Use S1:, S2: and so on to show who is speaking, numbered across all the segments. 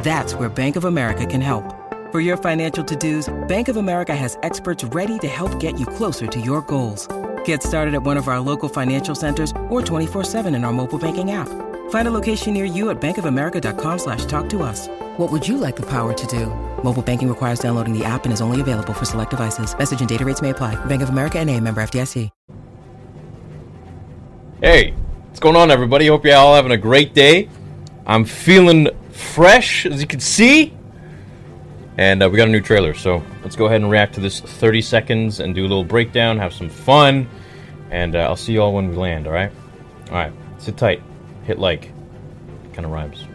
S1: That's where Bank of America can help. For your financial to-dos, Bank of America has experts ready to help get you closer to your goals. Get started at one of our local financial centers or 24-7 in our mobile banking app. Find a location near you at bankofamerica.com slash talk to us. What would you like the power to do? Mobile banking requires downloading the app and is only available for select devices. Message and data rates may apply. Bank of America and a member FDIC.
S2: Hey, what's going on, everybody? Hope you're all having a great day. I'm feeling fresh, as you can see. And uh, we got a new trailer, so let's go ahead and react to this 30 seconds and do a little breakdown, have some fun, and uh, I'll see you all when we land, alright? Alright, sit tight, hit like. Kind of rhymes.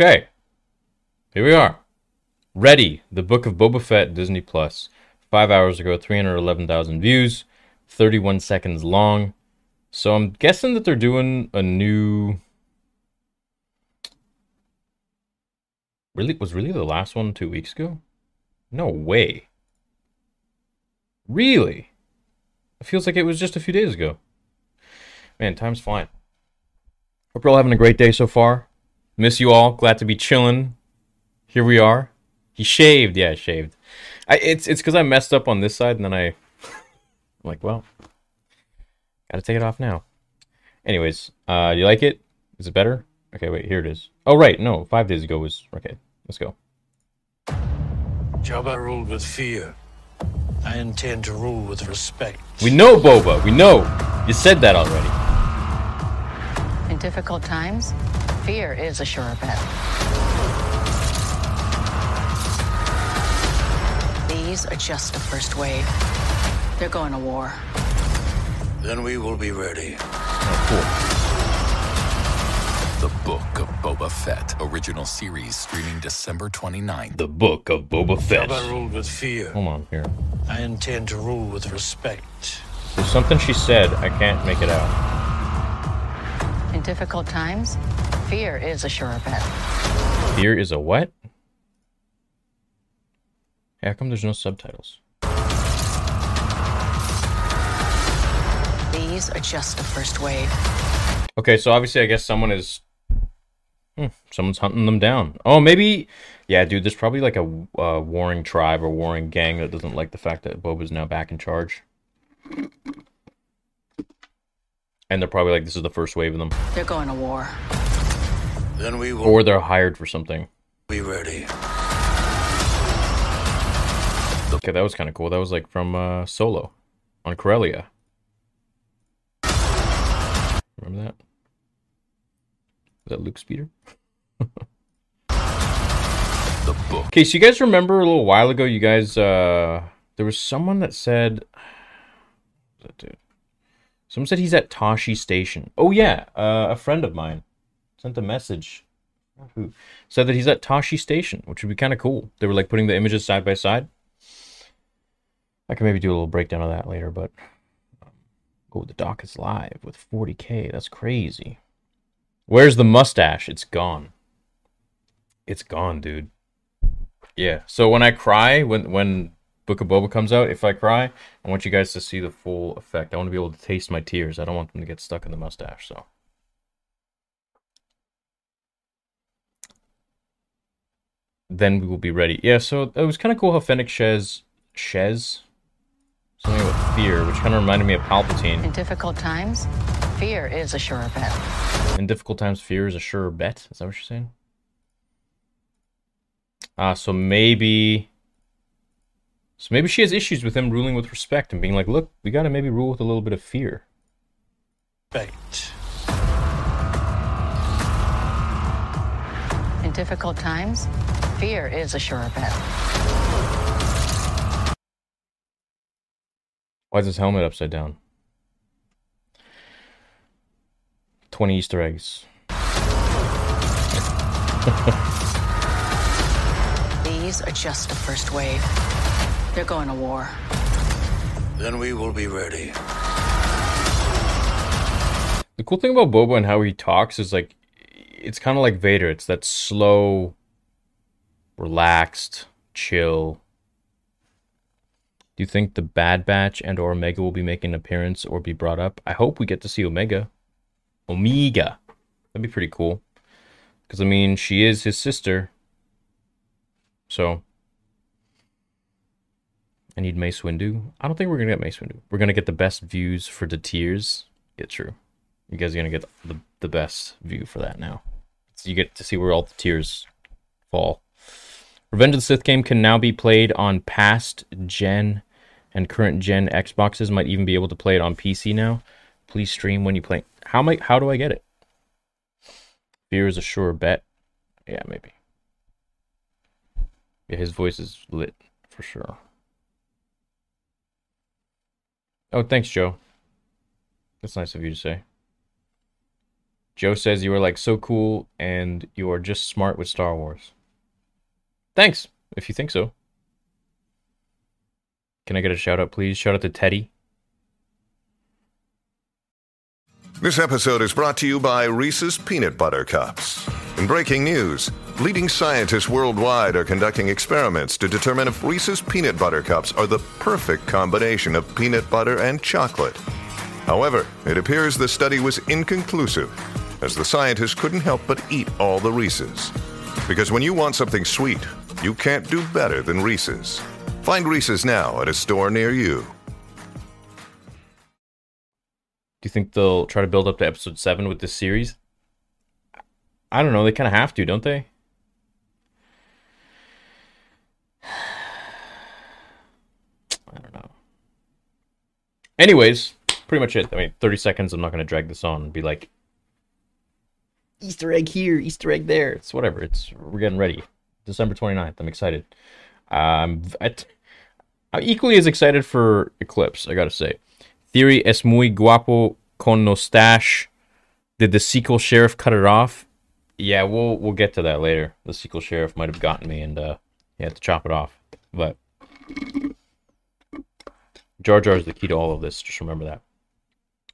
S2: Okay. Here we are. Ready. The Book of Boba Fett, Disney Plus. Five hours ago, 311,000 views, 31 seconds long. So I'm guessing that they're doing a new. Really? Was really the last one two weeks ago? No way. Really? It feels like it was just a few days ago. Man, time's flying. Hope you're all having a great day so far. Miss you all. Glad to be chilling. Here we are. He shaved. Yeah, shaved. I, it's it's because I messed up on this side, and then I, I'm like, well, gotta take it off now. Anyways, uh, you like it? Is it better? Okay, wait, here it is. Oh, right, no, five days ago was okay. Let's go.
S3: Jabba ruled with fear. I intend to rule with respect.
S2: We know Boba. We know. You said that already.
S4: In difficult times, fear is a sure bet. These are just the first wave. They're going to war.
S3: Then we will be ready.
S2: Oh,
S5: The Book of Boba Fett original series streaming December 29th.
S2: The Book of Boba Fett.
S3: Jabba ruled with fear.
S2: Hold on here.
S3: I intend to rule with respect.
S2: There's something she said. I can't make it out.
S4: In difficult times, fear is a sure bet.
S2: Fear is a what? Hey, how come there's no subtitles?
S4: These are just the first wave.
S2: Okay, so obviously, I guess someone is. Hmm, someone's hunting them down. Oh, maybe. Yeah, dude, there's probably like a uh, warring tribe or warring gang that doesn't like the fact that Boba's now back in charge. And they're probably like, this is the first wave of them.
S4: They're going to war.
S3: Then we will
S2: Or they're hired for something.
S3: be ready.
S2: Okay, that was kind of cool. That was like from uh, Solo on Corellia. Remember that? Was that Luke Speeder?
S5: The Book.
S2: Okay, so you guys remember a little while ago, you guys, uh, there was someone that said, that dude? Someone said he's at Tosche Station. Oh yeah, uh, a friend of mine sent a message. Who said that he's at Tosche Station, which would be kind of cool. They were like putting the images side by side. I can maybe do a little breakdown of that later, but Oh, the doc is live with 40k. That's crazy. Where's the mustache? It's gone. It's gone, dude. Yeah. So when I cry, when when Book of Boba comes out, if I cry, I want you guys to see the full effect. I want to be able to taste my tears. I don't want them to get stuck in the mustache. So. Then we will be ready. Yeah. So it was kind of cool how Fennec Shez Shez something with fear, which kind of reminded me of Palpatine.
S4: In difficult times, fear is a sure bet.
S2: In difficult times, fear is a sure bet. Is that what you're saying? Ah, uh, so maybe. So maybe she has issues with him ruling with respect and being like, look, we gotta maybe rule with a little bit of fear.
S3: Respect.
S4: In difficult times, fear is a sure bet.
S2: Why is his helmet upside down? 20 Easter eggs.
S4: These are just the first wave. They're going to war.
S3: Then we will be ready.
S2: The cool thing about Boba and how he talks is like, it's kind of like Vader. It's that slow, relaxed, chill. Do you think the Bad Batch and or Omega will be making an appearance or be brought up? I hope we get to see Omega. Omega. That'd be pretty cool. Because, I mean, she is his sister. So, I need Mace Windu. I don't think we're going to get Mace Windu. We're going to get the best views for the tears. Yeah, true. You guys are going to get the, the best view for that now. So you get to see where all the tears fall. Revenge of the Sith game can now be played on past gen and current gen Xboxes. Might even be able to play it on PC now. Please stream when you play. How am I, How do I get it? Fear is a sure bet. Yeah, maybe. Yeah, his voice is lit for sure. Oh, thanks, Joe. That's nice of you to say. Joe says you are like so cool and you are just smart with Star Wars. Thanks, if you think so. Can I get a shout out, please? Shout out to Teddy.
S6: This episode is brought to you by Reese's Peanut Butter Cups. In breaking news, leading scientists worldwide are conducting experiments to determine if Reese's Peanut Butter Cups are the perfect combination of peanut butter and chocolate. However, it appears the study was inconclusive, as the scientists couldn't help but eat all the Reese's. Because when you want something sweet, you can't do better than Reese's. Find Reese's now at a store near you.
S2: Do you think they'll try to build up to episode 7 with this series? I don't know. They kind of have to, don't they? I don't know. Anyways, pretty much it. I mean, 30 seconds. I'm not going to drag this on and be like, Easter egg here, Easter egg there. It's whatever. It's We're getting ready. December 29th. I'm excited. Um, I'm equally as excited for Eclipse, I gotta say. Theory es muy guapo con no stash. Did the sequel sheriff cut it off? Yeah, we'll we'll get to that later. The sequel sheriff might have gotten me and uh he had to chop it off. But Jar Jar is the key to all of this. Just remember that.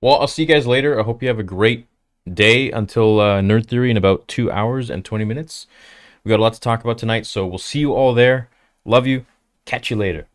S2: Well, I'll see you guys later. I hope you have a great day until uh, Nerd Theory in about two hours and 20 minutes. We got a lot to talk about tonight, so we'll see you all there. Love you. Catch you later.